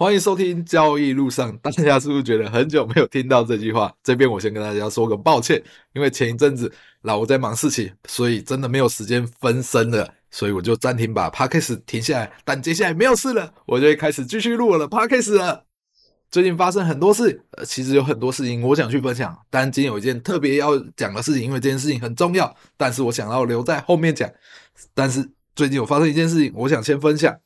欢迎收听交易路上。大家是不是觉得很久没有听到这句话？这边我先跟大家说个抱歉，因为前一阵子老吴在忙事情，所以真的没有时间分身了，所以我就暂停把 Podcast 停下来。但接下来没有事了，我就会开始继续录我的 Podcast 了。最近发生很多事，其实有很多事情我想去分享，但今天有一件特别要讲的事情，因为这件事情很重要，但是我想要留在后面讲。但是最近有发生一件事情，我想先分享。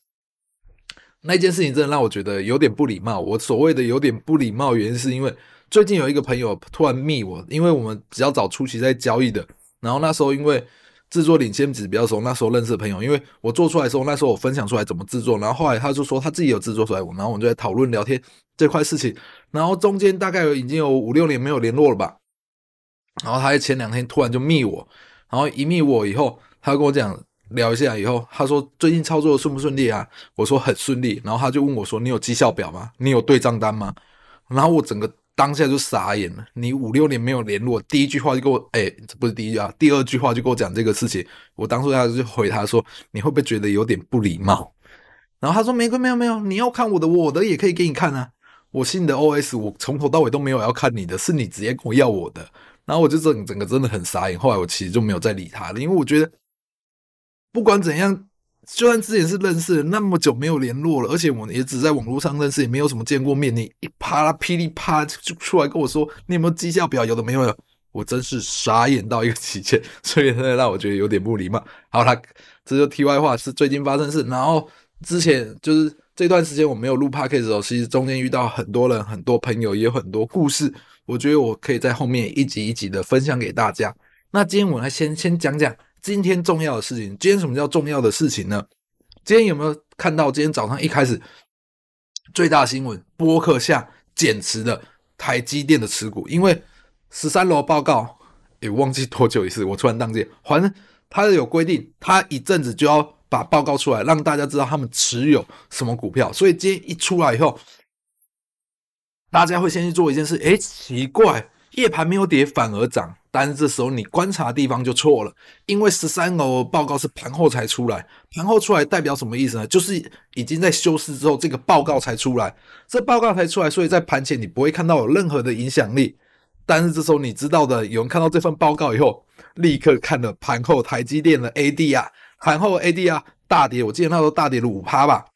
那件事情真的让我觉得有点不礼貌。我所谓的有点不礼貌，原因是因为最近有一个朋友突然密我，因为我们比较早初期在交易的，然后那时候因为制作领先值比较熟，那时候认识的朋友，因为我做出来的时候，那时候我分享出来怎么制作，然后后来他就说他自己有制作出来，然后我们就在讨论聊天这块事情，然后中间大概已经有五六年没有联络了吧，然后他前两天突然就密我，然后一密我以后，他跟我讲。聊一下以后，他说最近操作顺不顺利啊？我说很顺利。然后他就问我说：“你有绩效表吗？你有对账单吗？”然后我整个当下就傻眼了。你五六年没有联络，第一句话就跟我，哎，这不是第一句啊，第二句话就跟我讲这个事情。我当初他就回他说：“你会不会觉得有点不礼貌？”然后他说：“没关系，没有没有，你要看我的，我的也可以给你看啊。我信的 OS，我从头到尾都没有要看你的，是你直接跟我要我的。”然后我就整整个真的很傻眼。后来我其实就没有再理他了，因为我觉得。不管怎样，就算之前是认识那么久没有联络了，而且我也只在网络上认识，也没有什么见过面。你一啪啦噼里啪啦就出来跟我说你有没有绩效表？有的没有，我真是傻眼到一个极限，所以真的让我觉得有点不礼貌。好了，这就题外话，是最近发生事。然后之前就是这段时间我没有录 Podcast 的时候，其实中间遇到很多人、很多朋友，也有很多故事。我觉得我可以在后面一集一集的分享给大家。那今天我来先先讲讲。今天重要的事情，今天什么叫重要的事情呢？今天有没有看到今天早上一开始最大新闻？波克下减持的台积电的持股，因为十三楼报告也忘记多久一次，我突然当机，反正他有规定，他一阵子就要把报告出来，让大家知道他们持有什么股票。所以今天一出来以后，大家会先去做一件事，诶，奇怪，夜盘没有跌，反而涨。但是这时候你观察的地方就错了，因为十三楼报告是盘后才出来，盘后出来代表什么意思呢？就是已经在休市之后，这个报告才出来，这报告才出来，所以在盘前你不会看到有任何的影响力。但是这时候你知道的，有人看到这份报告以后，立刻看了盘后台积电的 ADR，盘后 ADR 大跌，我记得那时候大跌了五趴吧，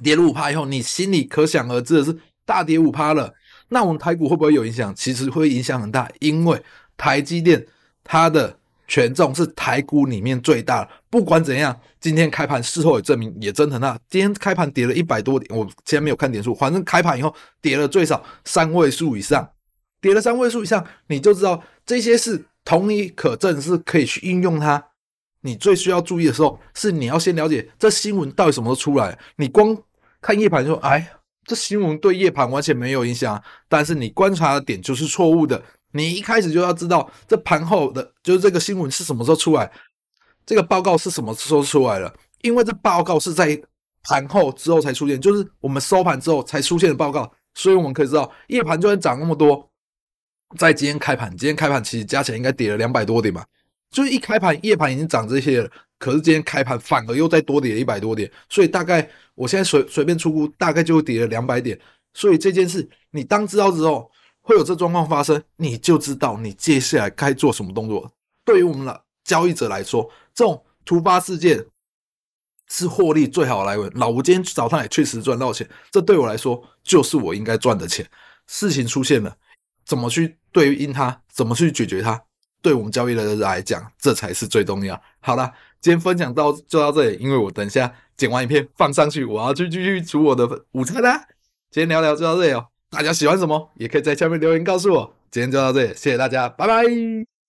跌了五趴以后，你心里可想而知的是大跌五趴了，那我们台股会不会有影响？其实会影响很大，因为。台积电它的权重是台股里面最大的。不管怎样，今天开盘事后也证明也真很大。今天开盘跌了一百多点，我现在没有看点数，反正开盘以后跌了最少三位数以上，跌了三位数以上，你就知道这些是同理可证，是可以去应用它。你最需要注意的时候，是你要先了解这新闻到底什么时候出来。你光看夜盘说，哎，这新闻对夜盘完全没有影响，但是你观察的点就是错误的。你一开始就要知道这盘后的，就是这个新闻是什么时候出来，这个报告是什么时候出来的？因为这报告是在盘后之后才出现，就是我们收盘之后才出现的报告，所以我们可以知道夜盘就算涨那么多，在今天开盘，今天开盘其实加起来应该跌了两百多点吧，就是一开盘夜盘已经涨这些了，可是今天开盘反而又再多跌了一百多点，所以大概我现在随随便出估，大概就会跌了两百点，所以这件事你当知道之后。会有这状况发生，你就知道你接下来该做什么动作。对于我们的交易者来说，这种突发事件是获利最好的来源。老吴今天早上也确实赚到钱，这对我来说就是我应该赚的钱。事情出现了，怎么去对应它，怎么去解决它，对我们交易的人来讲，这才是最重要。好了，今天分享到就到这里，因为我等一下剪完影片放上去，我要去继续煮我的午餐啦。今天聊聊就到这里哦。大家喜欢什么，也可以在下面留言告诉我。今天就到这里，谢谢大家，拜拜。